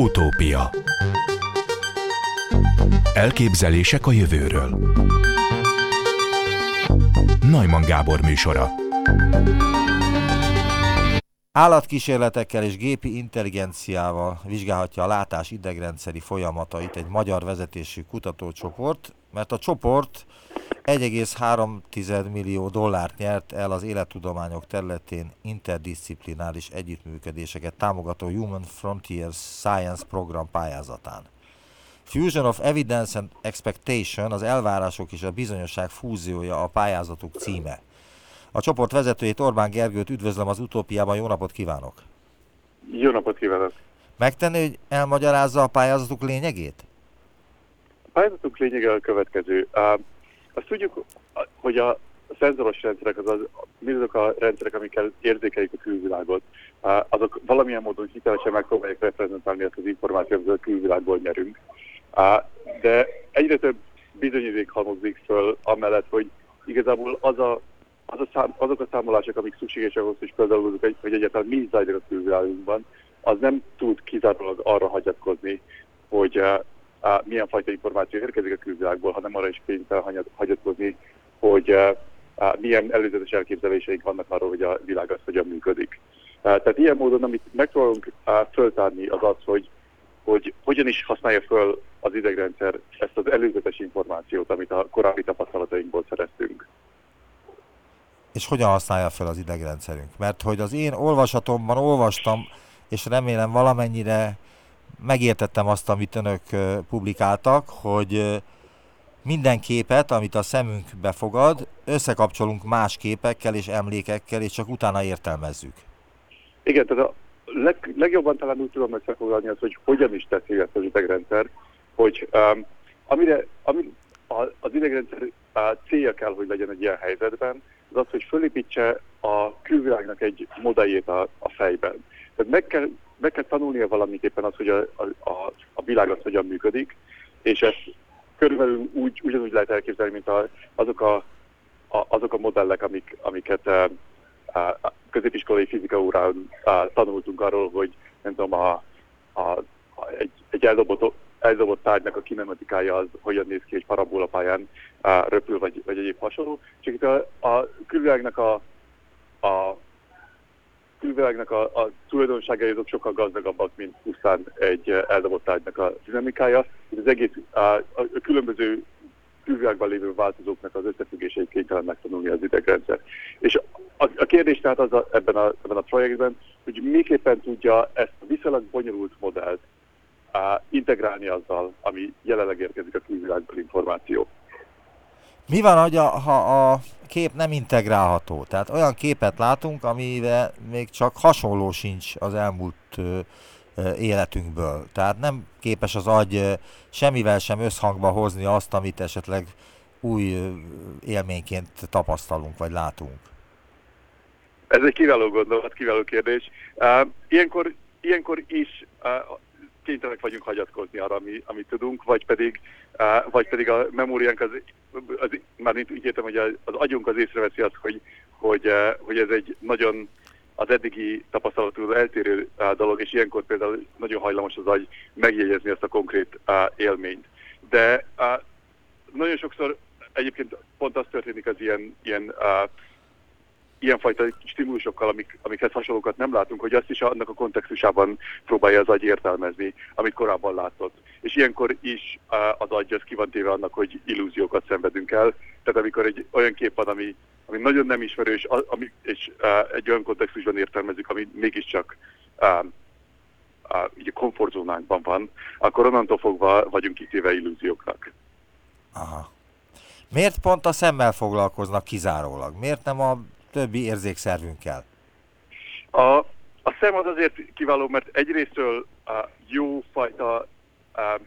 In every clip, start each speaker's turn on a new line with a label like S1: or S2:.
S1: Utópia. Elképzelések a jövőről. Najman Gábor műsora.
S2: Állatkísérletekkel és gépi intelligenciával vizsgálhatja a látás idegrendszeri folyamatait egy magyar vezetésű kutatócsoport, mert a csoport 1,3 millió dollárt nyert el az élettudományok területén interdisziplináris együttműködéseket támogató Human Frontiers Science program pályázatán. Fusion of Evidence and Expectation, az elvárások és a bizonyosság fúziója a pályázatuk címe. A csoport vezetőjét Orbán Gergőt üdvözlöm az utópiában, jó napot kívánok!
S3: Jó napot kívánok!
S2: Megtenni, hogy elmagyarázza a pályázatuk lényegét?
S3: A pályázatuk lényege a következő. Azt tudjuk, hogy a szenzoros rendszerek, azaz mindazok a rendszerek, amikkel érzékeljük a külvilágot, azok valamilyen módon hitelesen megpróbálják reprezentálni azt az információt, amit a külvilágból nyerünk. De egyre több bizonyíték halmozik föl amellett, hogy igazából az a, az a szám, azok a számolások, amik szükségesek ahhoz, hogy például, hogy egyáltalán mi zajlik a külvilágunkban, az nem tud kizárólag arra hagyatkozni, hogy uh, milyen fajta információ érkezik a külvilágból, hanem arra is kénytelen hagyatkozni, hogy uh, milyen előzetes elképzeléseink vannak arról, hogy a világ az hogyan működik. Uh, tehát ilyen módon, amit megpróbálunk uh, föltárni, az az, hogy, hogy hogyan is használja föl az idegrendszer ezt az előzetes információt, amit a korábbi tapasztalatainkból szereztünk.
S2: És hogyan használja fel az idegrendszerünk? Mert hogy az én olvasatomban olvastam, és remélem valamennyire megértettem azt, amit önök publikáltak, hogy minden képet, amit a szemünk befogad, összekapcsolunk más képekkel és emlékekkel, és csak utána értelmezzük.
S3: Igen, tehát a leg, legjobban talán úgy tudom összefoglalni az, hogy hogyan is teszi ezt az idegrendszer, hogy um, amire, ami a, az idegrendszer a célja kell, hogy legyen egy ilyen helyzetben, az az, hogy fölépítse a külvilágnak egy modelljét a, a fejben. Tehát meg kell meg kell tanulnia valamiképpen az, hogy a, a, a, a világ az hogyan működik, és ezt körülbelül úgy, ugyanúgy lehet elképzelni, mint a, azok, a, a, azok a modellek, amik, amiket a, a középiskolai fizika órán a, tanultunk arról, hogy nem tudom, a, a, a, egy, egy eldobott, eldobott tárgynak a kinematikája az hogyan néz ki egy parabolapályán röpül, vagy, vagy egyéb hasonló. Csak itt a, a külvilágnak a, a külvilágnak a, a tulajdonságai azok sokkal gazdagabbak, mint pusztán egy eh, eldobott tárgynak a dinamikája. Az egész a, a, a különböző külvilágban lévő változóknak az összefüggéseit kénytelen megtanulni az idegrendszer. És a, a kérdés tehát az a, ebben, a, ebben a projektben, hogy miképpen tudja ezt a viszonylag bonyolult modellt a, integrálni azzal, ami jelenleg érkezik a külvilágból információ.
S2: Mi van, hogy a, ha a kép nem integrálható? Tehát olyan képet látunk, amivel még csak hasonló sincs az elmúlt ö, életünkből. Tehát nem képes az agy ö, semmivel sem összhangba hozni azt, amit esetleg új ö, élményként tapasztalunk vagy látunk.
S3: Ez egy kiváló gondolat, kiváló kérdés. Uh, ilyenkor, ilyenkor is uh, kénytelenek vagyunk hagyatkozni arra, ami, amit tudunk, vagy pedig, uh, vagy pedig a memóriánk az, az már úgy értem, hogy az, az agyunk az észreveszi azt, hogy, hogy, uh, hogy ez egy nagyon az eddigi tapasztalatú eltérő uh, dolog, és ilyenkor például nagyon hajlamos az agy megjegyezni ezt a konkrét uh, élményt. De nagyon sokszor egyébként pont az történik az ilyen, ilyen ilyenfajta stimulusokkal, amik, amikhez hasonlókat nem látunk, hogy azt is annak a kontextusában próbálja az agy értelmezni, amit korábban látott. És ilyenkor is az agy az ki van annak, hogy illúziókat szenvedünk el. Tehát amikor egy olyan kép van, ami, ami nagyon nem ismerős, ami, és egy olyan kontextusban értelmezik, ami mégiscsak uh, így a komfortzónánkban van, akkor onnantól fogva vagyunk kitéve illúzióknak.
S2: Aha. Miért pont a szemmel foglalkoznak kizárólag? Miért nem a többi érzékszervünkkel?
S3: A, a szem az azért kiváló, mert egyrésztről uh, jófajta, uh,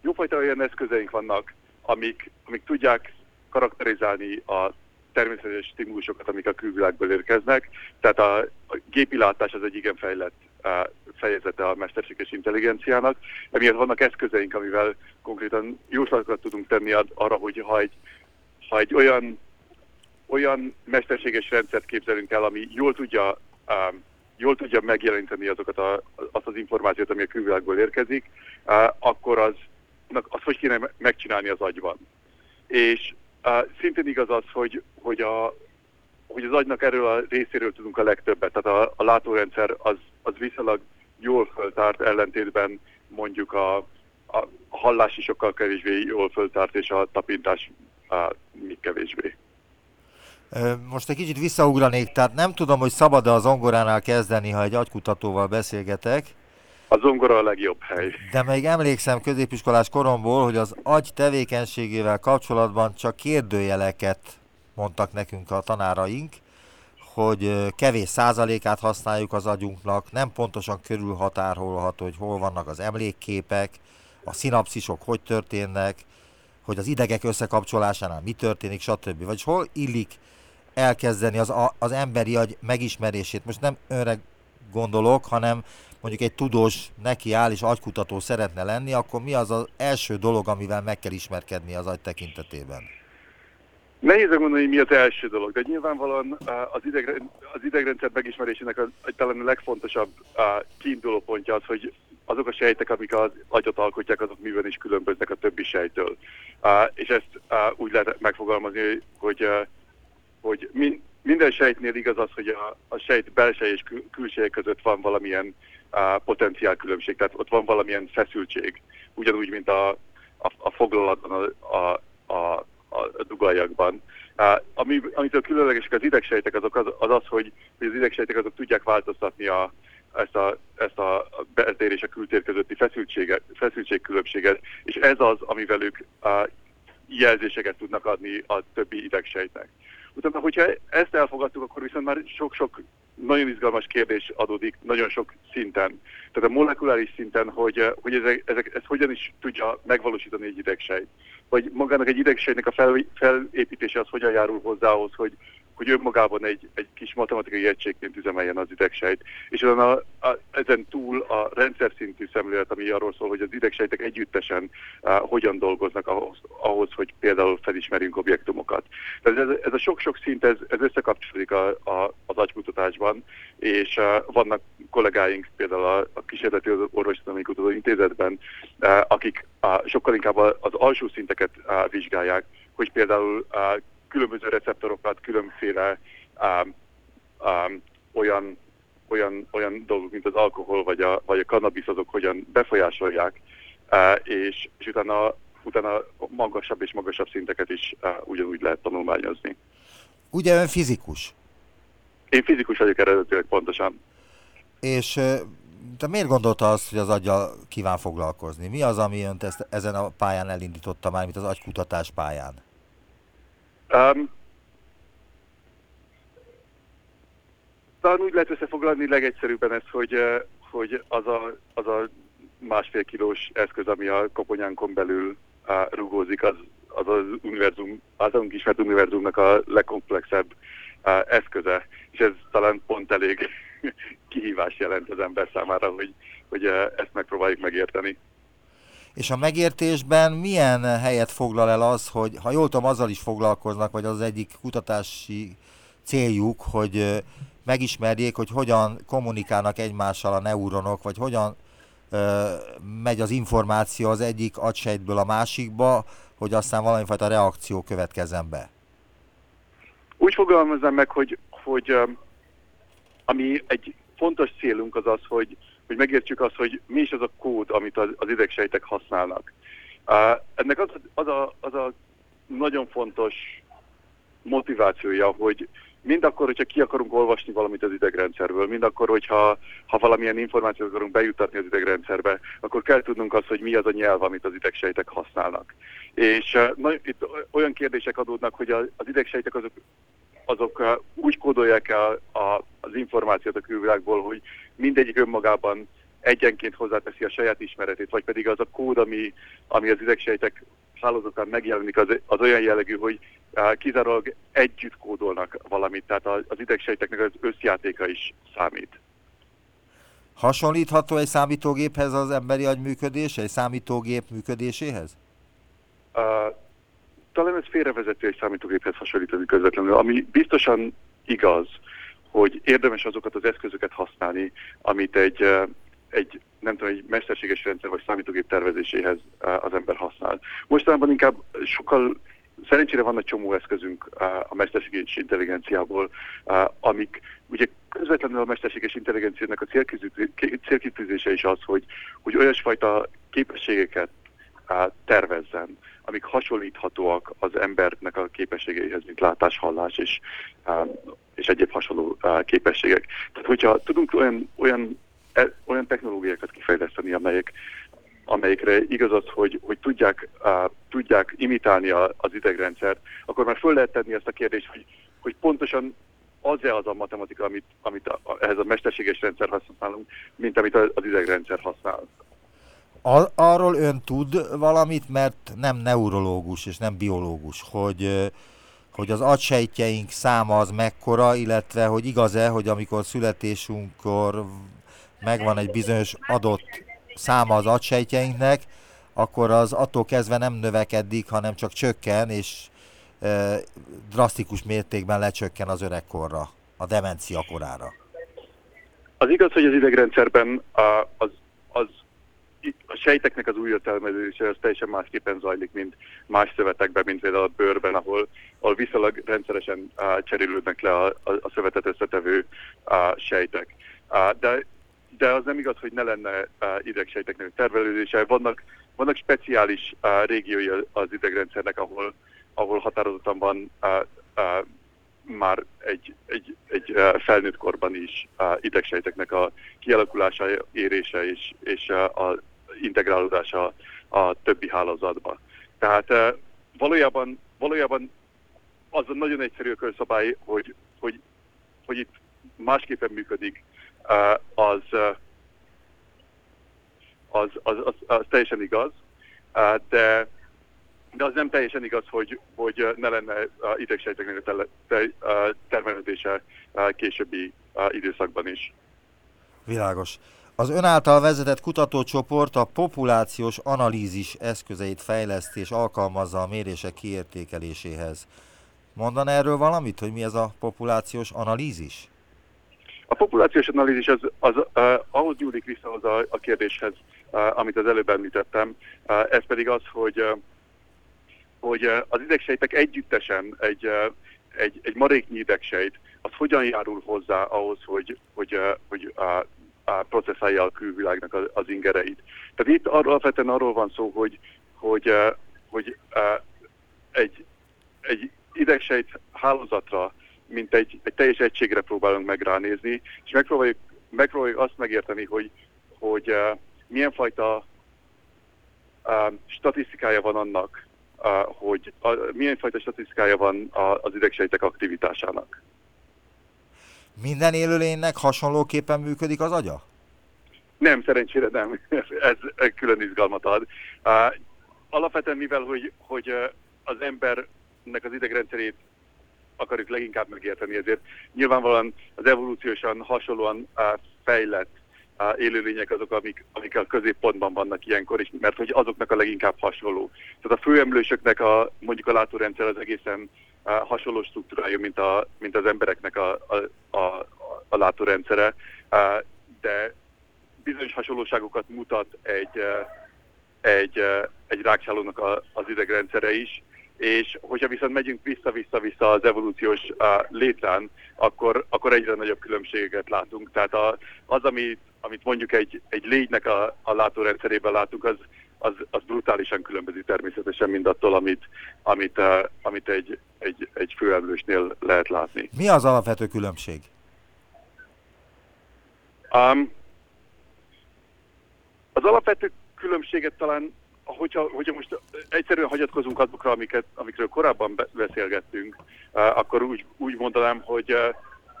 S3: jófajta olyan eszközeink vannak, amik, amik tudják karakterizálni a természetes stimulusokat, amik a külvilágból érkeznek. Tehát a, a gépilátás az egy igen fejlett fejezete a mesterséges intelligenciának. Emiatt vannak eszközeink, amivel konkrétan jóslatokat tudunk tenni arra, hogy ha egy, ha egy olyan olyan mesterséges rendszert képzelünk el, ami jól tudja, um, jól tudja megjeleníteni azokat a, azt az információt, ami a külvilágból érkezik, akkor az, azt hogy kéne megcsinálni az agyban. És szintén igaz az, hogy, hogy, a, hogy az agynak erről a részéről tudunk a legtöbbet. Tehát a, a látórendszer az, az viszonylag jól föltárt ellentétben mondjuk a, a hallás is sokkal kevésbé jól föltárt, és a tapintás a, még kevésbé.
S2: Most egy kicsit visszaugranék, tehát nem tudom, hogy szabad-e az zongoránál kezdeni, ha egy agykutatóval beszélgetek.
S3: A zongora a legjobb hely.
S2: De még emlékszem középiskolás koromból, hogy az agy tevékenységével kapcsolatban csak kérdőjeleket mondtak nekünk a tanáraink, hogy kevés százalékát használjuk az agyunknak, nem pontosan körülhatárolható, hogy hol vannak az emlékképek, a szinapszisok hogy történnek, hogy az idegek összekapcsolásánál mi történik, stb. Vagyis hol illik elkezdeni az, a, az emberi agy megismerését. Most nem önre gondolok, hanem mondjuk egy tudós neki áll és agykutató szeretne lenni, akkor mi az az első dolog, amivel meg kell ismerkedni az agy tekintetében?
S3: Nehéz megmondani, hogy mi az első dolog, de nyilvánvalóan az, idegre, az idegrendszer megismerésének a, a, talán a legfontosabb a, kiinduló pontja az, hogy azok a sejtek, amik az agyat alkotják, azok miben is különböznek a többi sejtől. És ezt úgy lehet megfogalmazni, hogy, hogy minden sejtnél igaz az, hogy a, a sejt belsej és kül- külseje között van valamilyen a potenciál különbség, tehát ott van valamilyen feszültség, ugyanúgy, mint a, a, a foglalatban, a, a, a a dugaljakban. Ami, amitől különlegesek az idegsejtek, azok az, az, az hogy, hogy az idegsejtek azok tudják változtatni a, ezt a, ezt a beltér és a kültér közötti feszültségkülönbséget, és ez az, amivel ők a, jelzéseket tudnak adni a többi idegsejtnek. Utána, hogyha ezt elfogadtuk, akkor viszont már sok-sok nagyon izgalmas kérdés adódik nagyon sok szinten. Tehát a molekuláris szinten, hogy, hogy ezek, ezek, ez hogyan is tudja megvalósítani egy idegsejt. Vagy magának egy idegsejtnek a fel, felépítése az hogyan járul hozzá ahhoz, hogy, hogy önmagában egy, egy kis matematikai egységként üzemeljen az idegsejt. És a, a, ezen túl a rendszer szintű szemlélet, ami arról szól, hogy az idegsejtek együttesen a, hogyan dolgoznak ahhoz, ahhoz, hogy például felismerjünk objektumokat. Tehát ez, ez a sok-sok szint, ez, ez összekapcsolódik a, a, az agykutatásban, és a, vannak kollégáink például a, a Kísérleti Orvostudományi Kutató Intézetben, a, akik a, sokkal inkább az alsó szinteket a, vizsgálják, hogy például a, különböző receptorokat, különféle um, um, olyan, olyan, olyan dolgok, mint az alkohol vagy a, vagy a kannabisz, azok hogyan befolyásolják, uh, és, és utána, utána magasabb és magasabb szinteket is uh, ugyanúgy lehet tanulmányozni.
S2: Ugye ön fizikus?
S3: Én fizikus vagyok eredetileg pontosan.
S2: És te miért gondolta azt, hogy az aggyal kíván foglalkozni? Mi az, ami önt ezt, ezen a pályán elindította már, mint az agykutatás pályán? Um,
S3: talán úgy lehet összefoglalni legegyszerűbben ezt, hogy, hogy az, a, az a másfél kilós eszköz, ami a koponyánkon belül uh, rugózik, az az, az univerzum, általunk ismert univerzumnak a legkomplexebb uh, eszköze, és ez talán pont elég kihívás jelent az ember számára, hogy, hogy ezt megpróbáljuk megérteni.
S2: És a megértésben milyen helyet foglal el az, hogy ha jól tudom, azzal is foglalkoznak, vagy az egyik kutatási céljuk, hogy megismerjék, hogy hogyan kommunikálnak egymással a neuronok, vagy hogyan ö, megy az információ az egyik agysejtből a másikba, hogy aztán valamifajta reakció következzen be.
S3: Úgy fogalmazom meg, hogy, hogy ami egy fontos célunk az az, hogy hogy megértsük azt, hogy mi is az a kód, amit az, az idegsejtek használnak. Uh, ennek az, az, a, az a nagyon fontos motivációja, hogy mind akkor, hogyha ki akarunk olvasni valamit az idegrendszerből, mind akkor, hogyha ha valamilyen információt akarunk bejutatni az idegrendszerbe, akkor kell tudnunk azt, hogy mi az a nyelv, amit az idegsejtek használnak. És na, itt olyan kérdések adódnak, hogy az idegsejtek azok, azok úgy kódolják el a, az információt a külvilágból, hogy mindegyik önmagában egyenként hozzáteszi a saját ismeretét, vagy pedig az a kód, ami, ami az idegsejtek hálózatán megjelenik, az, az olyan jellegű, hogy uh, kizárólag együtt kódolnak valamit, tehát az, az idegsejteknek az összjátéka is számít.
S2: Hasonlítható egy számítógéphez az emberi agy működése, egy számítógép működéséhez?
S3: Uh, talán ez félrevezető egy számítógéphez hasonlítani közvetlenül, ami biztosan igaz, hogy érdemes azokat az eszközöket használni, amit egy, egy, nem tudom, egy mesterséges rendszer vagy számítógép tervezéséhez az ember használ. Mostanában inkább sokkal Szerencsére van egy csomó eszközünk a mesterséges intelligenciából, amik ugye közvetlenül a mesterséges intelligenciának a célkitűzése is az, hogy, hogy olyasfajta képességeket tervezzen, amik hasonlíthatóak az embernek a képességeihez, mint látás, hallás és, és egyéb hasonló képességek. Tehát hogyha tudunk olyan, olyan, e, olyan technológiákat kifejleszteni, amelyek, amelyikre igaz az, hogy, hogy tudják, uh, tudják imitálni a, az idegrendszert, akkor már föl lehet tenni ezt a kérdést, hogy, hogy pontosan az-e az a matematika, amit, amit a, ehhez a mesterséges rendszer használunk, mint amit az idegrendszer használ.
S2: Ar- arról ön tud valamit, mert nem neurológus és nem biológus, hogy, hogy az agysejtjeink száma az mekkora, illetve hogy igaz-e, hogy amikor születésünkkor megvan egy bizonyos adott száma az agysejtjeinknek, akkor az attól kezdve nem növekedik, hanem csak csökken, és e, drasztikus mértékben lecsökken az öregkorra, a demencia korára.
S3: Az igaz, hogy az idegrendszerben az a sejteknek az új értelmezése az teljesen másképpen zajlik, mint más szövetekben, mint például a bőrben, ahol, ahol viszonylag rendszeresen uh, cserélődnek le a, a, a szövetet összetevő uh, sejtek. Uh, de de az nem igaz, hogy ne lenne uh, idegsejteknek tervelődése. Vannak, vannak speciális uh, régiói az idegrendszernek, ahol, ahol határozottan van uh, uh, már egy, egy, egy felnőtt korban is idegsejteknek a kialakulása, érése és, és a integrálódása a többi hálózatba. Tehát uh, valójában, valójában az a nagyon egyszerű körszabály, hogy, hogy, hogy itt másképpen működik az, az, az, az, az teljesen igaz, de, de az nem teljesen igaz, hogy, hogy ne lenne idegsejteknek a termelődése későbbi időszakban is.
S2: Világos. Az ön által vezetett kutatócsoport a populációs analízis eszközeit fejlesztés és alkalmazza a mérések kiértékeléséhez. Mondan erről valamit, hogy mi ez a populációs analízis?
S3: A populációs analízis az, az uh, ahhoz nyúlik vissza az a, a kérdéshez, uh, amit az előbb említettem. Uh, ez pedig az, hogy, uh, hogy uh, az idegsejtek együttesen egy, uh, egy, egy maréknyi idegsejt, az hogyan járul hozzá ahhoz, hogy, hogy, hogy uh, processzálja a külvilágnak az, ingereit. Tehát itt alapvetően arról van szó, hogy, hogy, hogy egy, egy idegsejt hálózatra mint egy, egy teljes egységre próbálunk meg ránézni, és megpróbáljuk, megpróbáljuk azt megérteni, hogy, hogy milyen fajta statisztikája van annak, hogy milyen fajta statisztikája van az idegsejtek aktivitásának.
S2: Minden élőlénynek hasonlóképpen működik az agya?
S3: Nem, szerencsére nem. Ez, külön izgalmat ad. Alapvetően mivel, hogy, hogy az embernek az idegrendszerét akarjuk leginkább megérteni, ezért nyilvánvalóan az evolúciósan hasonlóan fejlett élőlények azok, amik, amik a középpontban vannak ilyenkor is, mert hogy azoknak a leginkább hasonló. Tehát a főemlősöknek a, mondjuk a látórendszer az egészen hasonló struktúrája, mint, a, mint az embereknek a, a, a, a látórendszere, de bizonyos hasonlóságokat mutat egy, egy, egy rákcsálónak a, az idegrendszere is, és hogyha viszont megyünk vissza-vissza-vissza az evolúciós uh, létrán, akkor, akkor egyre nagyobb különbségeket látunk. Tehát a, az, amit, amit mondjuk egy, egy légynek a, a látórendszerében látunk, az, az, az brutálisan különbözik természetesen mindattól, amit, amit, uh, amit egy, egy, egy főemlősnél lehet látni.
S2: Mi az alapvető különbség?
S3: Um, az alapvető különbséget talán hogyha, hogyha most egyszerűen hagyatkozunk azokra, amiket, amikről korábban beszélgettünk, akkor úgy, úgy mondanám, hogy,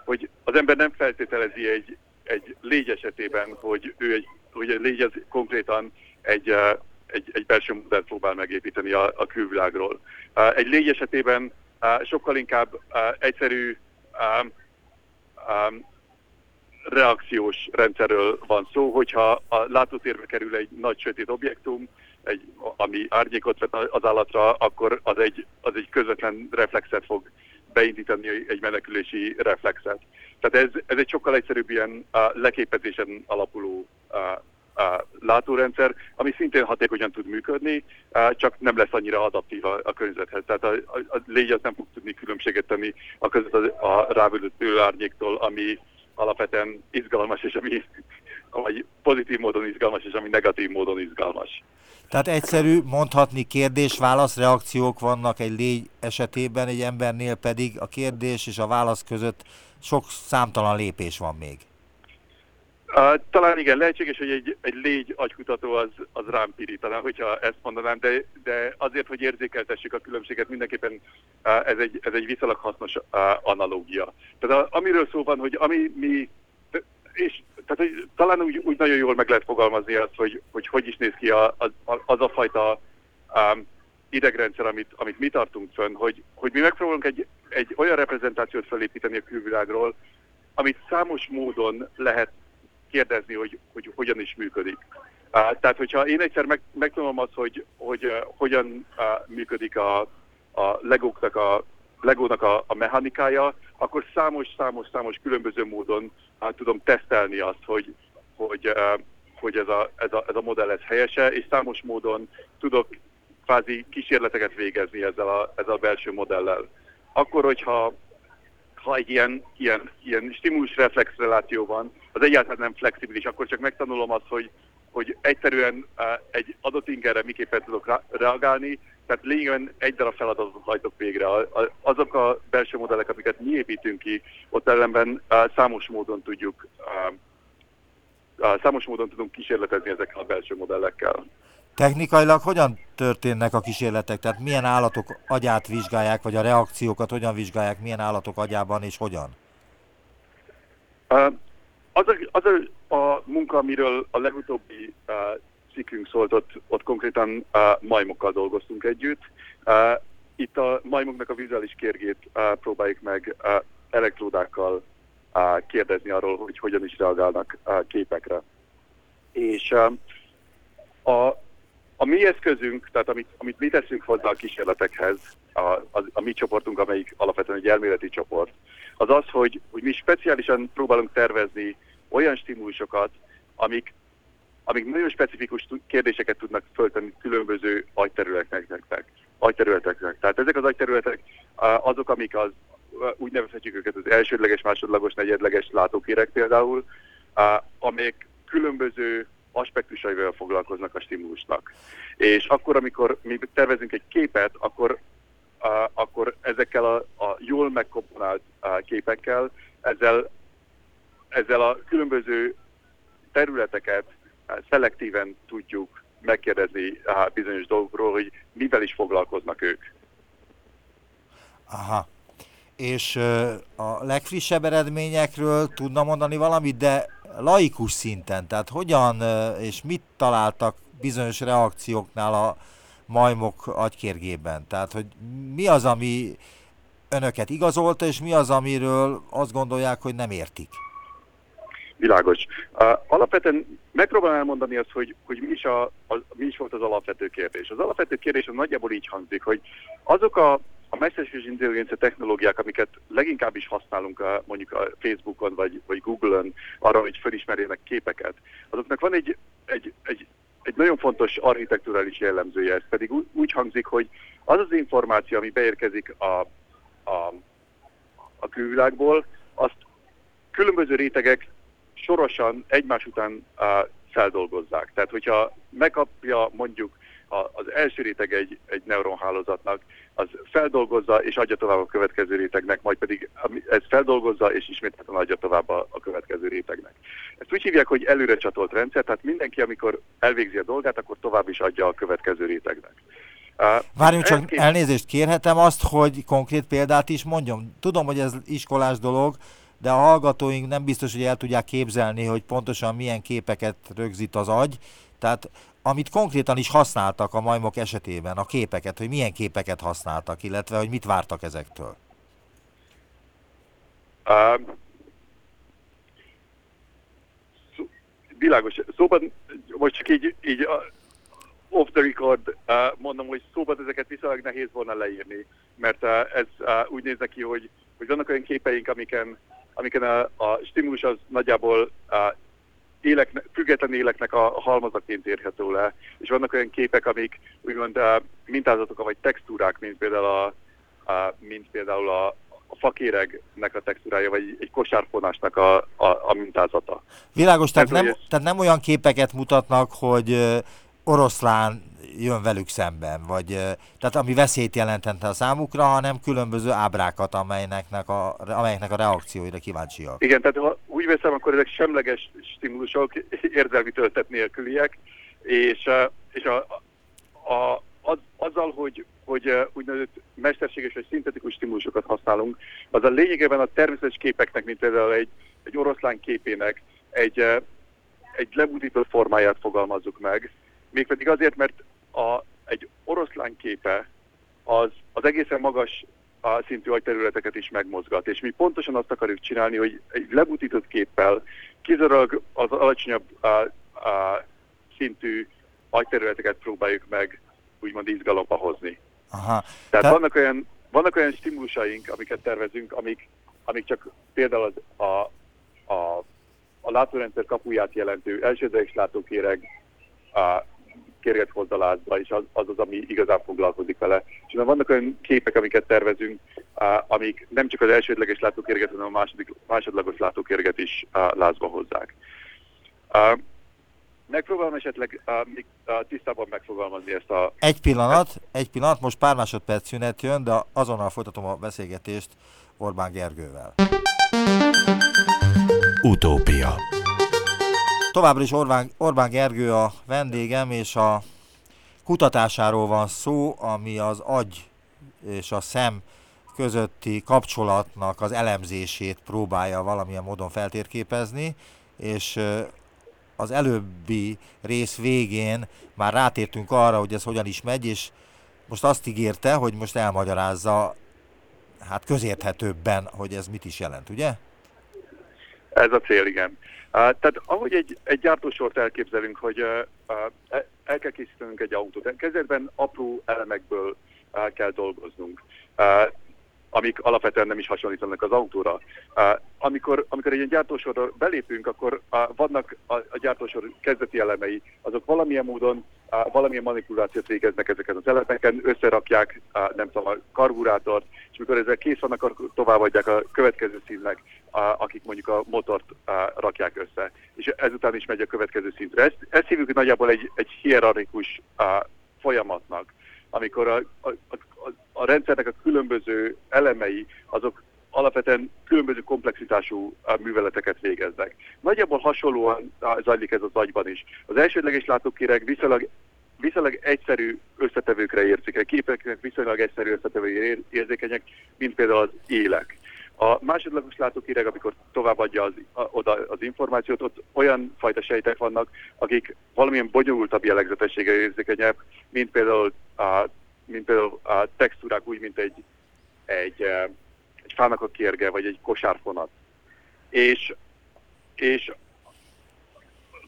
S3: hogy az ember nem feltételezi egy, egy légy esetében, hogy ő egy, hogy egy légy az konkrétan egy, egy, egy belső modellt próbál megépíteni a, a külvilágról. Egy légy esetében sokkal inkább egyszerű reakciós rendszerről van szó, hogyha a látótérbe kerül egy nagy sötét objektum, egy, ami árnyékot vet az állatra, akkor az egy, az egy közvetlen reflexet fog beindítani, egy menekülési reflexet. Tehát ez, ez egy sokkal egyszerűbb ilyen a leképezésen alapuló látórendszer, ami szintén hatékonyan tud működni, csak nem lesz annyira adaptív a, a környezethez. Tehát a, a, a légy az nem fog tudni különbséget tenni a között a, a rávülő árnyéktól, ami alapvetően izgalmas, és ami vagy pozitív módon izgalmas, és ami negatív módon izgalmas.
S2: Tehát egyszerű, mondhatni kérdés-válasz reakciók vannak egy légy esetében, egy embernél pedig a kérdés és a válasz között sok számtalan lépés van még.
S3: Uh, talán igen, lehetséges, hogy egy, egy légy agykutató az, az rám pirítaná, hogyha ezt mondanám, de, de azért, hogy érzékeltessük a különbséget, mindenképpen uh, ez, egy, ez egy viszonylag hasznos uh, analógia. Tehát a, amiről szó van, hogy ami mi, és tehát hogy talán úgy, úgy nagyon jól meg lehet fogalmazni azt, hogy hogy, hogy is néz ki a, az, az a fajta um, idegrendszer, amit, amit mi tartunk fönn, hogy, hogy mi megpróbálunk egy, egy olyan reprezentációt felépíteni a külvilágról, amit számos módon lehet kérdezni, hogy, hogy hogyan is működik. Tehát, hogyha én egyszer meg, megtudom azt, hogy, hogy uh, hogyan uh, működik a, a legóknak a legónak a, a mechanikája, akkor számos-számos-számos különböző módon uh, tudom tesztelni azt, hogy, hogy, uh, hogy ez, a, ez, a, ez a modell ez helyese, és számos módon tudok kvázi kísérleteket végezni ezzel a, ezzel a belső modellel. Akkor, hogyha ha egy ilyen, ilyen, ilyen stimulus-reflex reláció van, az egyáltalán nem flexibilis, akkor csak megtanulom azt, hogy, hogy egyszerűen uh, egy adott ingerre miképpen tudok reagálni, tehát lényegében egy darab feladatot hajtok végre. Azok a belső modellek, amiket mi építünk ki, ott ellenben uh, számos módon tudjuk uh, számos módon tudunk kísérletezni ezekkel a belső modellekkel.
S2: Technikailag hogyan történnek a kísérletek? Tehát milyen állatok agyát vizsgálják, vagy a reakciókat hogyan vizsgálják, milyen állatok agyában és hogyan?
S3: Az, a, az a, a munka, amiről a legutóbbi uh, cikkünk szólt, ott, ott konkrétan uh, majmokkal dolgoztunk együtt. Uh, itt a majmoknak a vizuális kérgét uh, próbáljuk meg uh, elektródákkal uh, kérdezni arról, hogy hogyan is reagálnak uh, képekre. És uh, a, a mi eszközünk, tehát amit, amit mi teszünk hozzá a kísérletekhez, a, a, a mi csoportunk, amelyik alapvetően egy elméleti csoport, az az, hogy, hogy mi speciálisan próbálunk tervezni olyan stimulusokat, amik, amik nagyon specifikus kérdéseket tudnak föltenni különböző agyterületeknek. agyterületeknek. Tehát ezek az agyterületek azok, amik az, úgy nevezhetjük őket az elsődleges, másodlagos, negyedleges látókérek például, amelyek különböző aspektusaival foglalkoznak a stimulusnak. És akkor, amikor mi tervezünk egy képet, akkor, uh, akkor ezekkel a, a jól megkomponált uh, képekkel, ezzel, ezzel a különböző területeket uh, szelektíven tudjuk megkérdezni uh, bizonyos dolgokról, hogy mivel is foglalkoznak ők.
S2: Aha. És a legfrissebb eredményekről tudna mondani valamit, de laikus szinten, tehát hogyan és mit találtak bizonyos reakcióknál a majmok agykérgében? Tehát, hogy mi az, ami önöket igazolta, és mi az, amiről azt gondolják, hogy nem értik?
S3: Világos. Alapvetően megpróbálom elmondani azt, hogy, hogy mi, is a, a, mi is volt az alapvető kérdés. Az alapvető kérdés az nagyjából így hangzik, hogy azok a a mesterséges intelligencia technológiák, amiket leginkább is használunk a, mondjuk a Facebookon vagy, vagy Google-on arra, hogy felismerjenek képeket, azoknak van egy, egy, egy, egy nagyon fontos architekturális jellemzője, ez pedig úgy, úgy hangzik, hogy az az információ, ami beérkezik a, a, a külvilágból, azt különböző rétegek sorosan egymás után uh, feldolgozzák. Tehát, hogyha megkapja mondjuk az első réteg egy, egy neuronhálózatnak, az feldolgozza és adja tovább a következő rétegnek, majd pedig ez feldolgozza és ismételten adja tovább a, a következő rétegnek. Ezt úgy hívják, hogy előre csatolt rendszer, tehát mindenki, amikor elvégzi a dolgát, akkor tovább is adja a következő rétegnek.
S2: Uh, Várjunk csak, két... elnézést kérhetem azt, hogy konkrét példát is mondjam. Tudom, hogy ez iskolás dolog, de a hallgatóink nem biztos, hogy el tudják képzelni, hogy pontosan milyen képeket rögzít az agy. Tehát amit konkrétan is használtak a majmok esetében, a képeket, hogy milyen képeket használtak, illetve hogy mit vártak ezektől? Uh,
S3: szó, világos. Szóban most csak így, így off the record uh, mondom, hogy szóban ezeket viszonylag nehéz volna leírni, mert uh, ez uh, úgy néz ki, hogy, hogy vannak olyan képeink, amiken, amiken a, a stimulus az nagyjából uh, élek, független éleknek a halmazaként érhető le, és vannak olyan képek, amik úgymond mintázatok, vagy textúrák, mint például a, a mint például a, a fakéregnek a textúrája, vagy egy kosárfonásnak a, a, a mintázata.
S2: Világos, tehát nem, tehát nem olyan képeket mutatnak, hogy oroszlán jön velük szemben, vagy tehát ami veszélyt jelentette a számukra, hanem különböző ábrákat, amelynek a, amelyeknek a reakcióira kíváncsiak.
S3: Igen, tehát veszem, akkor ezek semleges stimulusok, érzelmi töltet nélküliek, és, és a, a, az, azzal, hogy, hogy úgynevezett mesterséges vagy szintetikus stimulusokat használunk, az a lényegében a természetes képeknek, mint például egy, egy oroszlán képének egy, egy lebutított formáját fogalmazzuk meg, mégpedig azért, mert a, egy oroszlán képe az, az egészen magas a szintű agyterületeket is megmozgat. És mi pontosan azt akarjuk csinálni, hogy egy lebutított képpel kizárólag az alacsonyabb a, a szintű agyterületeket próbáljuk meg úgymond izgalomba hozni. Aha. Tehát Te... vannak, olyan, vannak olyan stimulusaink, amiket tervezünk, amik, amik csak például az, a, a, a látórendszer kapuját jelentő elsődleges látókéreg a, kérget hozza lázba, és az, az az, ami igazán foglalkozik vele. És vannak olyan képek, amiket tervezünk, amik nem csak az elsődleges látókérget, hanem a második, másodlagos látókérget is lázba hozzák. Megpróbálom esetleg uh, még uh, tisztában megfogalmazni ezt a...
S2: Egy pillanat, egy pillanat, most pár másodperc szünet jön, de azonnal folytatom a beszélgetést Orbán Gergővel.
S1: Utópia
S2: Továbbra is Orbán, Orbán Gergő a vendégem, és a kutatásáról van szó, ami az agy és a szem közötti kapcsolatnak az elemzését próbálja valamilyen módon feltérképezni, és az előbbi rész végén már rátértünk arra, hogy ez hogyan is megy, és most azt ígérte, hogy most elmagyarázza hát közérthetőbben, hogy ez mit is jelent, ugye?
S3: Ez a cél, igen. Tehát ahogy egy, egy gyártósort elképzelünk, hogy el kell készítenünk egy autót, kezdetben apró elemekből kell dolgoznunk amik alapvetően nem is hasonlítanak az autóra. Amikor, amikor egy ilyen gyártósorra belépünk, akkor vannak a, a gyártósor kezdeti elemei, azok valamilyen módon valamilyen manipulációt végeznek ezeken az elemeken, összerakják, nem tudom, a karburátort, és mikor ezek kész vannak, akkor továbbadják a következő színnek, akik mondjuk a motort rakják össze. És ezután is megy a következő szintre. Ezt, ezt hívjuk nagyjából egy, egy hierarchikus folyamatnak amikor a, a, a, a rendszernek a különböző elemei, azok alapvetően különböző komplexitású műveleteket végeznek. Nagyjából hasonlóan zajlik ez az agyban is. Az elsődleges látókéreg viszonylag, viszonylag egyszerű összetevőkre érzékeny, képeknek viszonylag egyszerű összetevőkre érzékenyek, mint például az élek. A másodlagos látókéreg, amikor továbbadja az, a, oda az információt, ott olyan fajta sejtek vannak, akik valamilyen bonyolultabb jellegzetessége érzékenyebb, mint például a, mint például a textúrák úgy, mint egy, egy, egy fának a kérge, vagy egy kosárfonat. És, és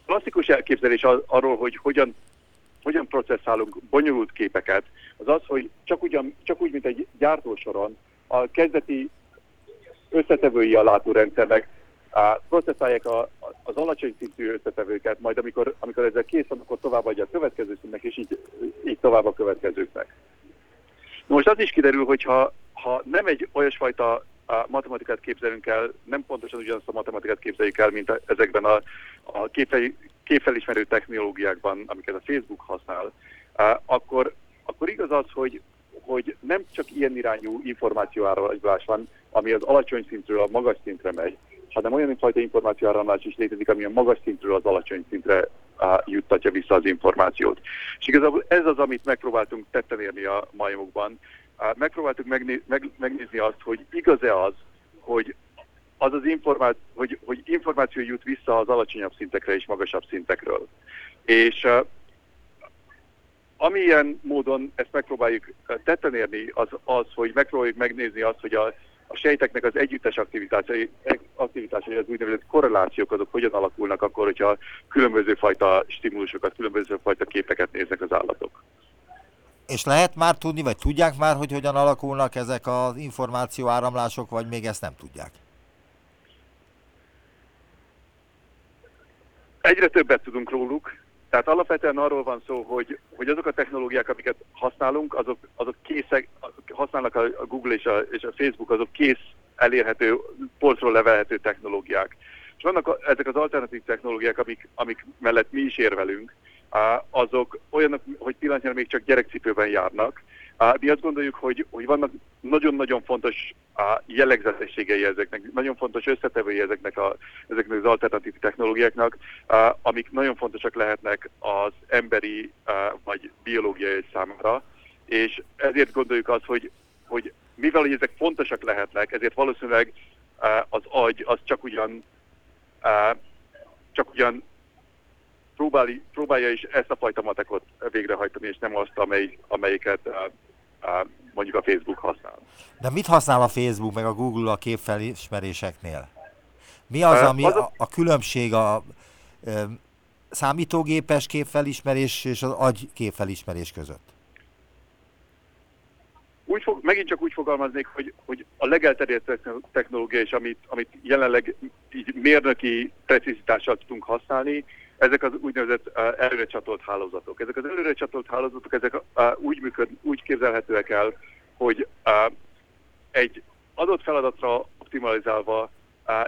S3: klasszikus elképzelés arról, hogy hogyan, hogyan processzálunk bonyolult képeket, az az, hogy csak, ugyan, csak úgy, mint egy gyártósoron, a kezdeti összetevői a látórendszernek processzálják a, az alacsony szintű összetevőket, majd amikor, amikor ezzel kész van, akkor továbbadja a következő színnek, és így, így tovább a következőknek. Most az is kiderül, hogy ha, ha nem egy olyasfajta a matematikát képzelünk el, nem pontosan ugyanazt a matematikát képzeljük el, mint a, ezekben a, a képfel, képfelismerő technológiákban, amiket a Facebook használ, akkor, akkor igaz az, hogy, hogy nem csak ilyen irányú információáramlás van, ami az alacsony szintről a magas szintre megy, hanem olyan fajta információáramlás is létezik, ami a magas szintről az alacsony szintre juttatja vissza az információt. És igazából ez az, amit megpróbáltunk tetten érni a majmokban. Megpróbáltuk megné- meg- megnézni azt, hogy igaz-e az, hogy az az információ, hogy, hogy információ jut vissza az alacsonyabb szintekre és magasabb szintekről. És uh, amilyen módon ezt megpróbáljuk tetten érni, az, az, hogy megpróbáljuk megnézni azt, hogy a a sejteknek az együttes aktivitásai, aktivitásai az úgynevezett korrelációk, azok hogyan alakulnak akkor, hogyha különböző fajta stimulusokat, különböző fajta képeket néznek az állatok.
S2: És lehet már tudni, vagy tudják már, hogy hogyan alakulnak ezek az információ áramlások, vagy még ezt nem tudják?
S3: egyre többet tudunk róluk, tehát alapvetően arról van szó, hogy, hogy azok a technológiák, amiket használunk, azok, azok készek, használnak a Google és a, és a Facebook, azok kész elérhető, polcról levelhető technológiák. És vannak a, ezek az alternatív technológiák, amik, amik mellett mi is érvelünk, azok olyanok, hogy pillanatnyilag még csak gyerekcipőben járnak. Mi azt gondoljuk, hogy, hogy vannak nagyon-nagyon fontos jellegzetességei ezeknek, nagyon fontos összetevői ezeknek, a, ezeknek az alternatív technológiáknak, amik nagyon fontosak lehetnek az emberi vagy biológiai számára, és ezért gondoljuk azt, hogy, hogy mivel hogy ezek fontosak lehetnek, ezért valószínűleg az agy az csak ugyan csak ugyan próbáli, próbálja is ezt a fajta matekot végrehajtani, és nem azt, amely, amelyiket mondjuk a Facebook használ.
S2: De mit használ a Facebook meg a Google a képfelismeréseknél? Mi az, ami az a, a különbség a, a számítógépes képfelismerés és az agy képfelismerés között?
S3: Úgy fog, megint csak úgy fogalmaznék, hogy, hogy a legelterjedtebb technológia, és amit, amit jelenleg így mérnöki precizitással tudunk használni, ezek az úgynevezett uh, előre csatolt hálózatok. Ezek az előre csatolt hálózatok, ezek uh, úgy, működ, úgy képzelhetőek el, hogy uh, egy adott feladatra optimalizálva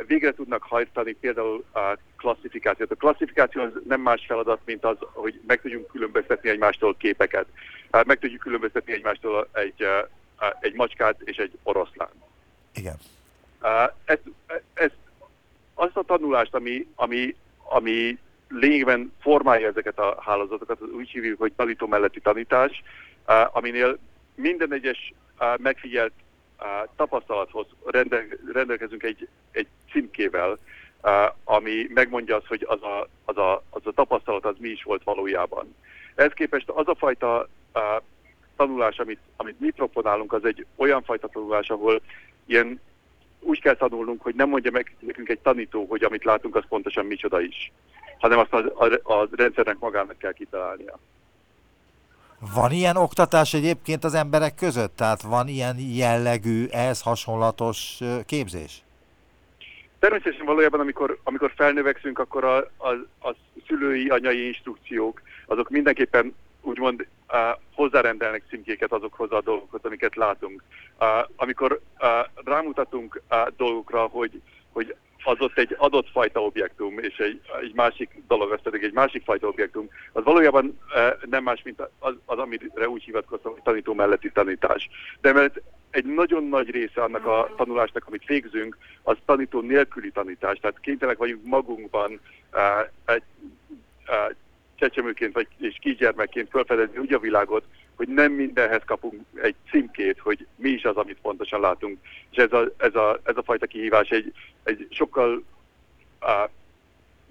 S3: végre tudnak hajtani például uh, klasszifikációt. A klasszifikáció az nem más feladat, mint az, hogy meg tudjunk különböztetni egymástól képeket. Meg tudjuk különböztetni egymástól egy, egy macskát és egy oroszlán.
S2: Igen.
S3: Ez, ez, azt a tanulást, ami, ami, ami lényegben formálja ezeket a hálózatokat, úgy hívjuk, hogy tanító melletti tanítás, aminél minden egyes megfigyelt tapasztalathoz rendelkezünk egy, egy címkével, ami megmondja azt, hogy az a, az, a, az a tapasztalat az mi is volt valójában. Ehhez képest az a fajta tanulás, amit, amit mi proponálunk, az egy olyan fajta tanulás, ahol ilyen úgy kell tanulnunk, hogy nem mondja meg nekünk egy tanító, hogy amit látunk, az pontosan micsoda is hanem azt a, a, a rendszernek magának kell kitalálnia.
S2: Van ilyen oktatás egyébként az emberek között? Tehát van ilyen jellegű, ehhez hasonlatos képzés?
S3: Természetesen valójában, amikor, amikor felnövekszünk, akkor a, a, a szülői, anyai instrukciók, azok mindenképpen úgymond uh, hozzárendelnek címkéket azokhoz a dolgokhoz, amiket látunk. Uh, amikor uh, rámutatunk uh, dolgokra, hogy, hogy az ott egy adott fajta objektum, és egy, egy másik dolog, az pedig egy másik fajta objektum, az valójában e, nem más, mint az, az, amire úgy hivatkoztam, hogy tanító melletti tanítás. De mert egy nagyon nagy része annak a tanulásnak, amit végzünk, az tanító nélküli tanítás. Tehát kénytelenek vagyunk magunkban e, egy, e, csecsemőként vagy és kisgyermekként felfedezni úgy a világot, hogy nem mindenhez kapunk egy címkét, hogy mi is az, amit pontosan látunk. És ez a, ez a, ez a fajta kihívás egy, egy sokkal uh,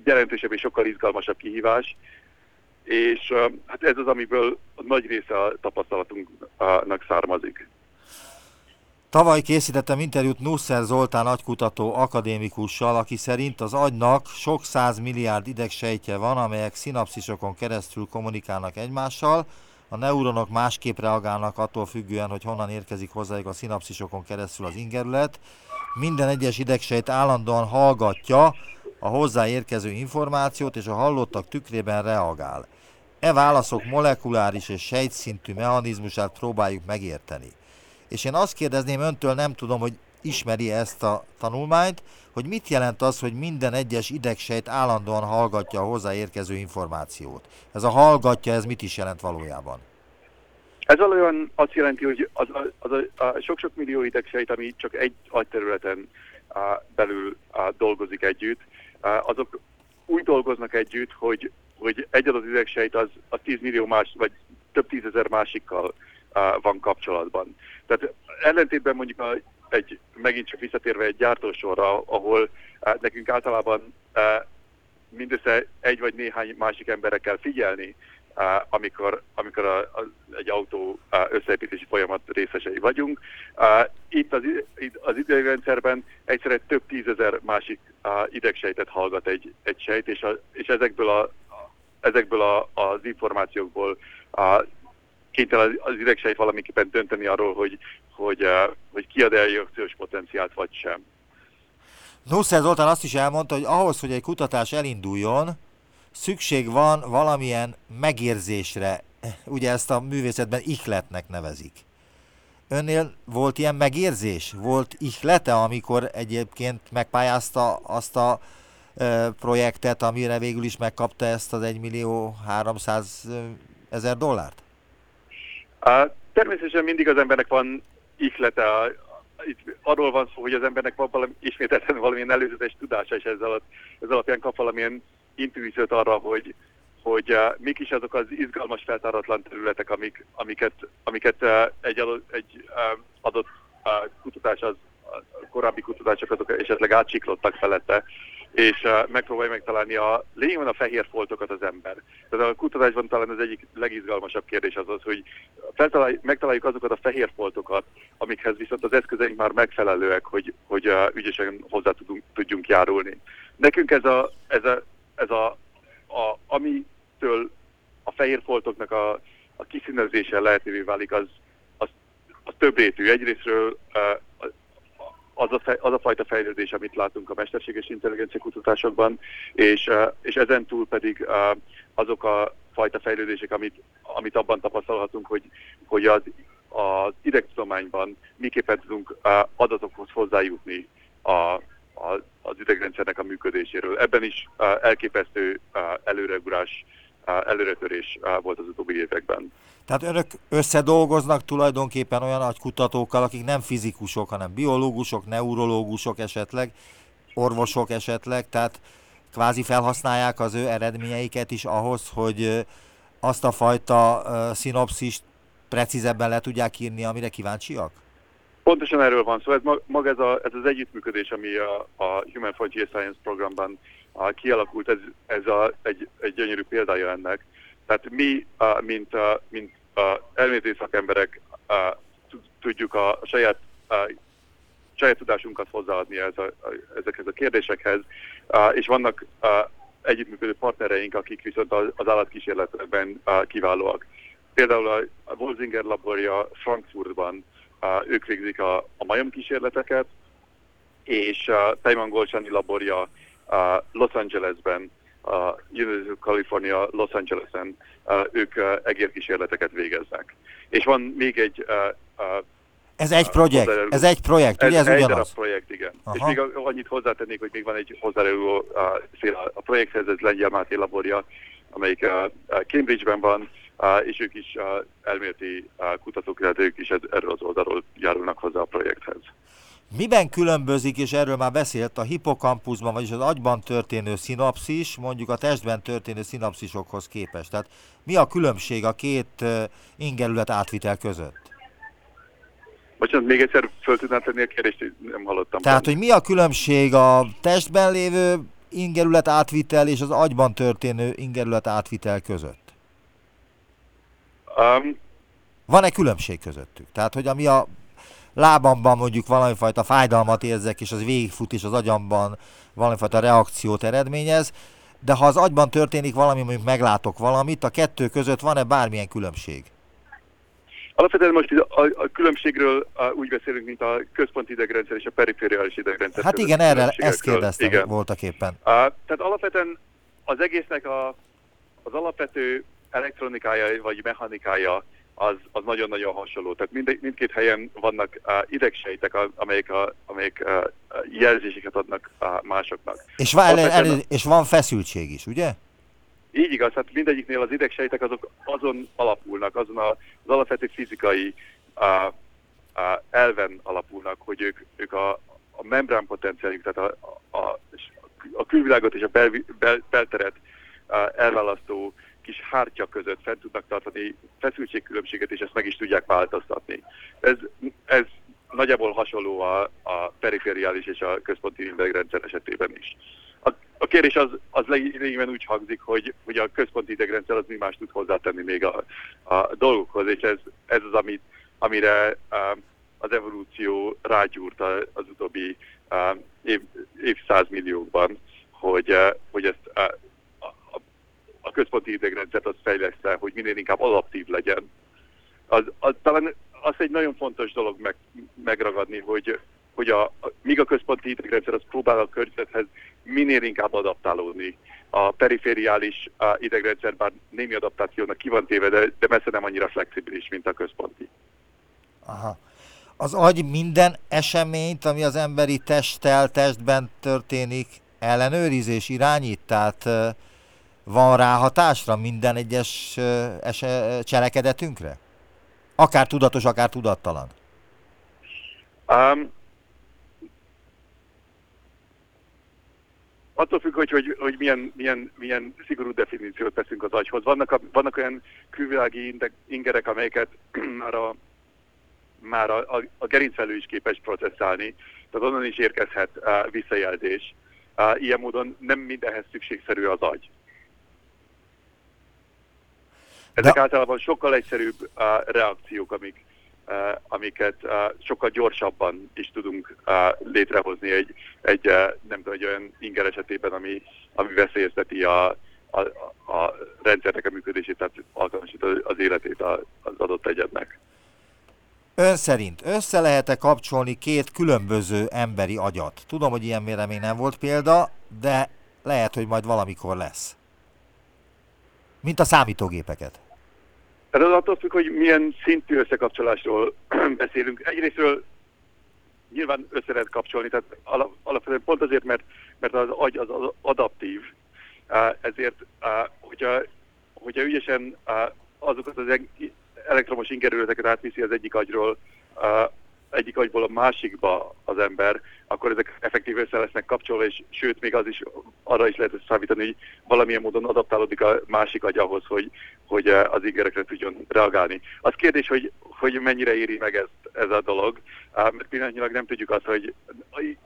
S3: jelentősebb és sokkal izgalmasabb kihívás, és uh, hát ez az, amiből a nagy része a tapasztalatunknak származik.
S2: Tavaly készítettem interjút Nusser Zoltán agykutató akadémikussal, aki szerint az agynak sok száz milliárd idegsejtje van, amelyek szinapszisokon keresztül kommunikálnak egymással, a neuronok másképp reagálnak attól függően, hogy honnan érkezik hozzájuk a szinapszisokon keresztül az ingerület. Minden egyes idegsejt állandóan hallgatja a hozzáérkező információt, és a hallottak tükrében reagál. E válaszok molekuláris és sejtszintű mechanizmusát próbáljuk megérteni. És én azt kérdezném öntől, nem tudom, hogy ismeri ezt a tanulmányt, hogy mit jelent az, hogy minden egyes idegsejt állandóan hallgatja a hozzáérkező információt. Ez a hallgatja, ez mit is jelent valójában?
S3: Ez valójában azt jelenti, hogy az az sok-sok millió idegsejt, ami csak egy agyterületen a, belül a, dolgozik együtt, a, azok úgy dolgoznak együtt, hogy, hogy egy adott idegsejt az, az 10 millió más, vagy több tízezer másikkal van kapcsolatban. Tehát ellentétben mondjuk a, egy, megint csak visszatérve egy gyártósorra, ahol nekünk általában mindössze egy vagy néhány másik emberre kell figyelni, amikor, amikor a, a, egy autó összeépítési folyamat részesei vagyunk. Itt az, itt az idegrendszerben egyszerre több tízezer másik idegsejtet hallgat egy, egy sejt, és, a, és ezekből, a, ezekből a, az információkból a, kénytelen az idegsejt valamiképpen dönteni arról, hogy, hogy, uh, hogy kiad el reakciós potenciált, vagy sem.
S2: Nusser Zoltán azt is elmondta, hogy ahhoz, hogy egy kutatás elinduljon, szükség van valamilyen megérzésre, ugye ezt a művészetben ihletnek nevezik. Önnél volt ilyen megérzés? Volt ihlete, amikor egyébként megpályázta azt a e, projektet, amire végül is megkapta ezt az 1 millió 300 ezer dollárt?
S3: Uh, természetesen mindig az embernek van ihlete. Itt arról van szó, hogy az embernek van valami, ismételten valamilyen előzetes tudása, és ez, alatt, ez alapján kap valamilyen intuíciót arra, hogy, hogy uh, mik is azok az izgalmas, feltáratlan területek, amik, amiket, amiket uh, egy, adott, egy uh, adott uh, kutatás, az, a korábbi kutatások azok esetleg átsiklottak felette, és uh, megpróbálja megtalálni a lényegben a fehér foltokat az ember. Tehát a kutatásban talán az egyik legizgalmasabb kérdés az az, hogy megtaláljuk azokat a fehér foltokat, amikhez viszont az eszközeink már megfelelőek, hogy, hogy uh, ügyesen hozzá tudunk, tudjunk járulni. Nekünk ez a, ez a, ez a, a amitől a fehér foltoknak a, a kiszínezése lehetővé válik, az, az, az több rétű. Egyrésztről uh, az a, fej, az a fajta fejlődés, amit látunk a mesterséges intelligencia kutatásokban, és, és ezen túl pedig azok a fajta fejlődések, amit, amit abban tapasztalhatunk, hogy, hogy az, az idegtudományban miképpen tudunk adatokhoz hozzájutni a, a, az idegrendszernek a működéséről. Ebben is elképesztő előreugrás, előretörés volt az utóbbi években.
S2: Tehát önök összedolgoznak tulajdonképpen olyan nagy kutatókkal, akik nem fizikusok, hanem biológusok, neurológusok esetleg, orvosok esetleg, tehát kvázi felhasználják az ő eredményeiket is ahhoz, hogy azt a fajta szinopszist precízebben le tudják írni, amire kíváncsiak?
S3: Pontosan erről van szó. Ez, maga ez, a, ez az együttműködés, ami a, a Human Frontier Science programban a, kialakult, ez, ez a, egy, egy gyönyörű példája ennek. Tehát mi, mint, mint elméleti szakemberek tudjuk a saját saját tudásunkat hozzáadni ez a, ezekhez a kérdésekhez, és vannak együttműködő partnereink, akik viszont az, állatkísérletekben kiválóak. Például a, Wolzinger laborja Frankfurtban, ők végzik a, a majomkísérleteket, és a Taiman Golcsani laborja Los Angelesben a of California Los Angeles-en ők egérkísérleteket végeznek. És van még egy...
S2: Ez egy projekt, hozzájáruló. ez egy projekt, ugye ez, ez ugyanaz?
S3: egy projekt, igen. Aha. És még annyit hozzátennék, hogy még van egy hozzájáruló a projekthez, ez Lengyel Máté laborja, amelyik Cambridge-ben van, és ők is elméleti kutatók, tehát ők is erről az oldalról járulnak hozzá a projekthez.
S2: Miben különbözik, és erről már beszélt, a hipokampuszban, vagyis az agyban történő szinapszis, mondjuk a testben történő szinapszisokhoz képest? Tehát mi a különbség a két ingerület átvitel között?
S3: Bocsánat, még egyszer föl tudnám tenni a kérdést, nem hallottam.
S2: Tehát, hogy mi a különbség a testben lévő ingerület átvitel és az agyban történő ingerület átvitel között? Um, Van-e különbség közöttük? Tehát, hogy ami a lábamban mondjuk valamifajta fájdalmat érzek, és az végigfut, és az agyamban valamifajta reakciót eredményez, de ha az agyban történik valami, mondjuk meglátok valamit, a kettő között van-e bármilyen különbség?
S3: Alapvetően most a, a különbségről a, úgy beszélünk, mint a központi idegrendszer és a perifériális idegrendszer.
S2: Hát igen, erre ezt kérdeztem igen. voltak éppen. A,
S3: tehát alapvetően az egésznek a, az alapvető elektronikája vagy mechanikája az, az nagyon-nagyon hasonló. Tehát mind, mindkét helyen vannak uh, idegsejtek, amelyek, a, amelyek uh, jelzéseket adnak uh, másoknak.
S2: És, van, el, el, és van feszültség is, ugye?
S3: Így igaz, hát mindegyiknél az idegsejtek azok azon alapulnak, azon az alapvető fizikai uh, uh, elven alapulnak, hogy ők, ők a, a membrán potenciáljuk, tehát a, a, a külvilágot és a bel, bel, belteret uh, elválasztó kis hártya között fent tudnak tartani feszültségkülönbséget, és ezt meg is tudják változtatni. Ez, ez nagyjából hasonló a, a perifériális és a központi idegrendszer esetében is. A, a kérdés az, az lényegében úgy hangzik, hogy, hogy a központi idegrendszer az mi más tud hozzátenni még a, a dolgokhoz, és ez, ez az, amit, amire um, az evolúció rágyúrt az utóbbi um, év, évszázmilliókban, hogy, uh, hogy ezt uh, a központi idegrendszert az fejleszte, hogy minél inkább adaptív legyen. Az, az, talán az egy nagyon fontos dolog meg, megragadni, hogy, hogy a, a, míg a központi idegrendszer az próbál a környezethez minél inkább adaptálódni. A perifériális a idegrendszer bár némi adaptációnak ki van téve, de, de messze nem annyira flexibilis, mint a központi.
S2: Aha. Az agy minden eseményt, ami az emberi testtel, testben történik, ellenőrizés irányít, tehát van rá hatásra minden egyes ese, cselekedetünkre? Akár tudatos, akár tudattalan. Um,
S3: attól függ, hogy, hogy, hogy milyen, milyen, milyen szigorú definíciót teszünk az agyhoz. Vannak, a, vannak olyan külvilági ingerek, amelyeket már a, már a, a, a gerincvelő is képes processzálni, tehát onnan is érkezhet uh, visszajelzés. Uh, ilyen módon nem mindenhez szükségszerű az agy. Ezek De... általában sokkal egyszerűbb uh, reakciók, amik, uh, amiket uh, sokkal gyorsabban is tudunk uh, létrehozni egy, egy uh, nem tudom, egy olyan inger esetében, ami, ami veszélyezteti a, a, a rendszernek a működését, tehát alkalmasít az életét az adott egyednek.
S2: Ön szerint össze lehet-e kapcsolni két különböző emberi agyat? Tudom, hogy ilyen még nem volt példa, de lehet, hogy majd valamikor lesz. Mint a számítógépeket.
S3: Ez az attól függ, hogy milyen szintű összekapcsolásról beszélünk. Egyrésztről nyilván össze lehet kapcsolni, tehát alapvetően pont azért, mert, mert az agy az adaptív, ezért, hogyha, hogyha ügyesen azokat az elektromos ingerületeket átviszi az egyik agyról egyik agyból a másikba az ember, akkor ezek effektív össze lesznek kapcsolva, és sőt, még az is arra is lehet számítani, hogy valamilyen módon adaptálódik a másik agy ahhoz, hogy, hogy az ingerekre tudjon reagálni. Az kérdés, hogy, hogy mennyire éri meg ezt, ez a dolog, mert pillanatnyilag nem tudjuk azt, hogy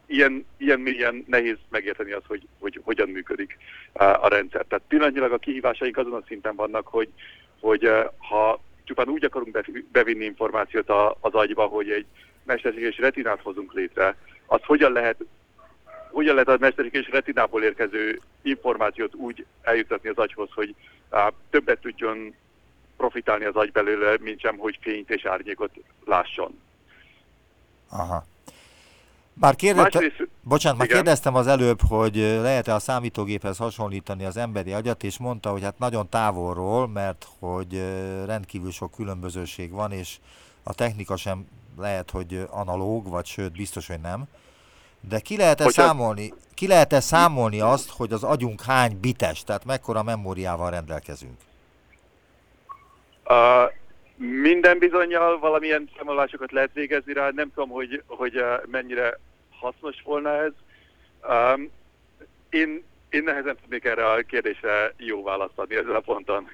S3: ilyen, ilyen mélyen nehéz megérteni azt, hogy, hogy hogyan működik a rendszer. Tehát pillanatnyilag a kihívásaink azon a szinten vannak, hogy, hogy ha csupán úgy akarunk bevinni információt az agyba, hogy egy mesterséges retinát hozunk létre, az hogyan lehet hogyan lehet a mesterséges retinából érkező információt úgy eljutatni az agyhoz, hogy á, többet tudjon profitálni az agy belőle, mint sem, hogy fényt és árnyékot lásson.
S2: Aha. Már, kérdezte, Másrészt, bocsánat, már kérdeztem az előbb, hogy lehet-e a számítógéphez hasonlítani az emberi agyat, és mondta, hogy hát nagyon távolról, mert hogy rendkívül sok különbözőség van, és a technika sem lehet, hogy analóg, vagy sőt, biztos, hogy nem. De ki lehet-e számolni, ki lehet-e számolni azt, hogy az agyunk hány bites, tehát mekkora memóriával rendelkezünk?
S3: Uh, minden bizonyal valamilyen számolásokat lehet végezni rá, nem tudom, hogy, hogy uh, mennyire hasznos volna ez. Um, én, én nehezen tudnék erre a kérdésre jó választ adni ezzel a ponton.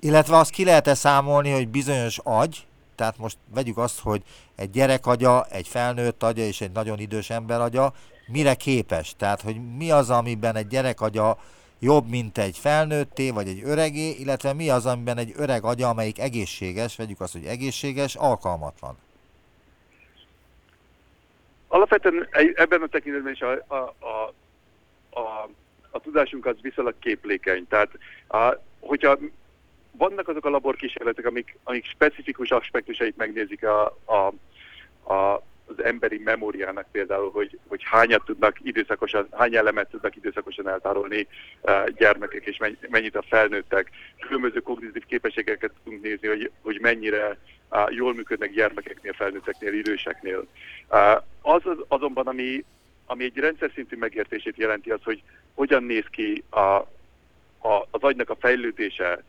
S2: Illetve azt ki lehet-e számolni, hogy bizonyos agy, tehát most vegyük azt, hogy egy gyerek agya, egy felnőtt agya és egy nagyon idős ember agya mire képes? Tehát, hogy mi az, amiben egy gyerek agya jobb, mint egy felnőtté, vagy egy öregé, illetve mi az, amiben egy öreg agya, amelyik egészséges, vegyük azt, hogy egészséges, alkalmatlan.
S3: Alapvetően ebben a tekintetben is a, a, a, a, a tudásunk az viszonylag képlékeny. Tehát, a, hogyha vannak azok a laborkísérletek, amik, amik specifikus aspektusait megnézik a, a, a, az emberi memóriának például, hogy, hogy hányat tudnak időszakosan, hány elemet tudnak időszakosan eltárolni uh, gyermekek, és mennyit a felnőttek. Különböző kognitív képességeket tudunk nézni, hogy, hogy mennyire uh, jól működnek gyermekeknél, felnőtteknél, időseknél. Uh, az, az azonban, ami, ami egy rendszer szintű megértését jelenti, az, hogy hogyan néz ki a, a, az agynak a fejlődése,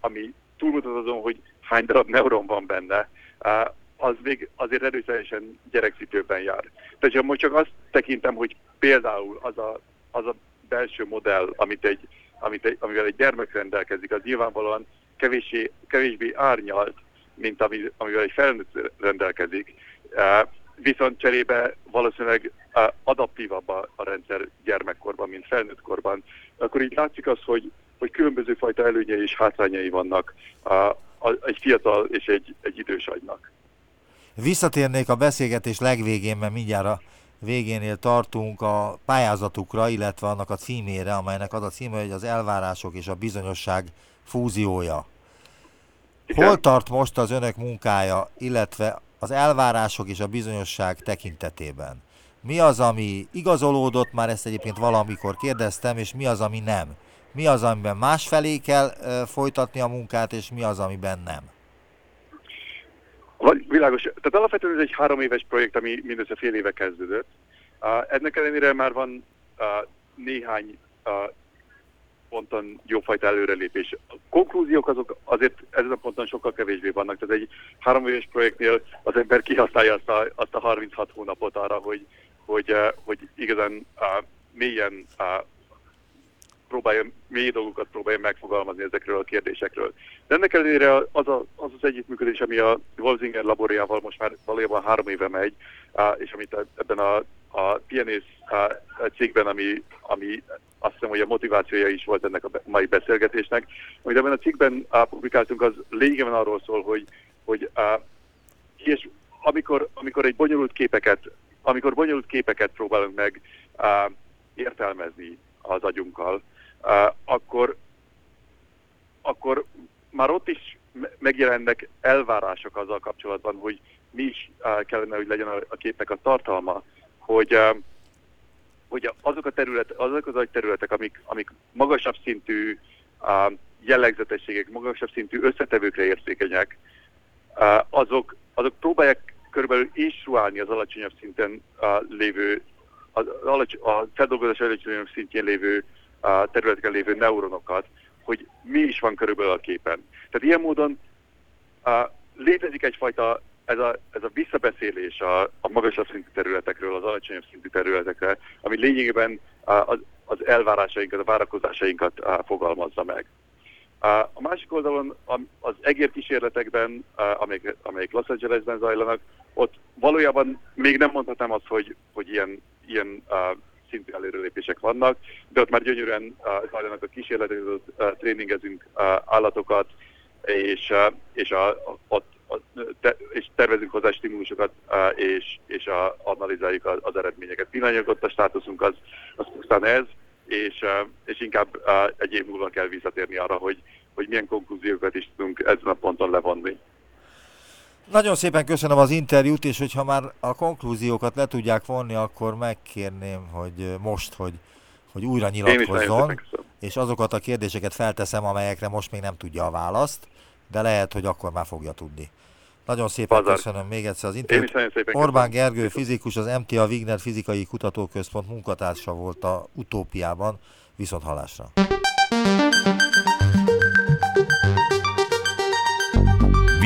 S3: ami túlmutat azon, hogy hány darab neuron van benne, az még azért erőteljesen gyerekcipőben jár. Tehát ha most csak azt tekintem, hogy például az a, az a belső modell, amit egy, amit egy, amivel egy gyermek rendelkezik, az nyilvánvalóan kevésbé, kevésbé árnyalt, mint ami, amivel egy felnőtt rendelkezik. Viszont cserébe valószínűleg adaptívabb a, rendszer gyermekkorban, mint felnőttkorban. Akkor így látszik az, hogy hogy különböző fajta előnyei és hátrányai vannak a, a, egy fiatal és egy, egy idős agynak.
S2: Visszatérnék a beszélgetés legvégén, mert mindjárt a végénél tartunk a pályázatukra, illetve annak a címére, amelynek az a címe, hogy az elvárások és a bizonyosság fúziója. Igen. Hol tart most az önök munkája, illetve az elvárások és a bizonyosság tekintetében? mi az, ami igazolódott, már ezt egyébként valamikor kérdeztem, és mi az, ami nem. Mi az, amiben másfelé kell folytatni a munkát, és mi az, amiben nem.
S3: Világos. Tehát alapvetően ez egy három éves projekt, ami mindössze fél éve kezdődött. Uh, ennek ellenére már van uh, néhány uh, ponton jófajta előrelépés. A konklúziók azok azért ezen a ponton sokkal kevésbé vannak. Tehát egy három éves projektnél az ember kihasználja azt a, azt a 36 hónapot arra, hogy, hogy, hogy igazán mélyen próbálja, mély dolgokat próbálja megfogalmazni ezekről a kérdésekről. De ennek ellenére az, a, az az együttműködés, ami a Wolfsinger laborjával most már valójában három éve megy, és amit ebben a, a PNS cégben, ami, ami azt hiszem, hogy a motivációja is volt ennek a mai beszélgetésnek, amit ebben a cikkben publikáltunk, az lényegében arról szól, hogy, hogy és amikor, amikor egy bonyolult képeket, amikor bonyolult képeket próbálunk meg értelmezni az agyunkkal, akkor, akkor már ott is megjelennek elvárások azzal kapcsolatban, hogy mi is kellene, hogy legyen a képnek a tartalma, hogy, hogy azok a terület, azok az területek, amik, amik magasabb szintű jellegzetességek, magasabb szintű összetevőkre érzékenyek, azok, azok próbálják körülbelül instruálni az alacsonyabb szinten lévő, az, a feldolgozás alacsonyabb szintjén lévő területeken lévő neuronokat, hogy mi is van körülbelül a képen. Tehát ilyen módon uh, létezik egyfajta ez a, ez a visszabeszélés a, a magasabb szintű területekről, az alacsonyabb szintű területekre, ami lényegében uh, az, az elvárásainkat, a várakozásainkat uh, fogalmazza meg. A másik oldalon az egérkísérletekben, amelyek, amelyek Los Angelesben zajlanak, ott valójában még nem mondhatnám azt, hogy, hogy ilyen, ilyen szintű előrelépések vannak, de ott már gyönyörűen zajlanak a kísérletek, uh, tréningezünk állatokat, és, és, a, ott, te, és tervezünk hozzá stimulusokat, és, és a, analizáljuk az, az eredményeket. Pillanatnyilag ott a státuszunk az, az pusztán ez, és, és inkább egy év múlva kell visszatérni arra, hogy, hogy milyen konklúziókat is tudunk ezen a ponton levonni.
S2: Nagyon szépen köszönöm az interjút, és hogyha már a konklúziókat le tudják vonni, akkor megkérném, hogy most, hogy, hogy újra nyilatkozzon, és azokat a kérdéseket felteszem, amelyekre most még nem tudja a választ, de lehet, hogy akkor már fogja tudni. Nagyon szépen Pazar. köszönöm még egyszer az interjút. Orbán Gergő fizikus, az MTA Wigner Fizikai Kutatóközpont munkatársa volt a Utópiában. Viszont halásra!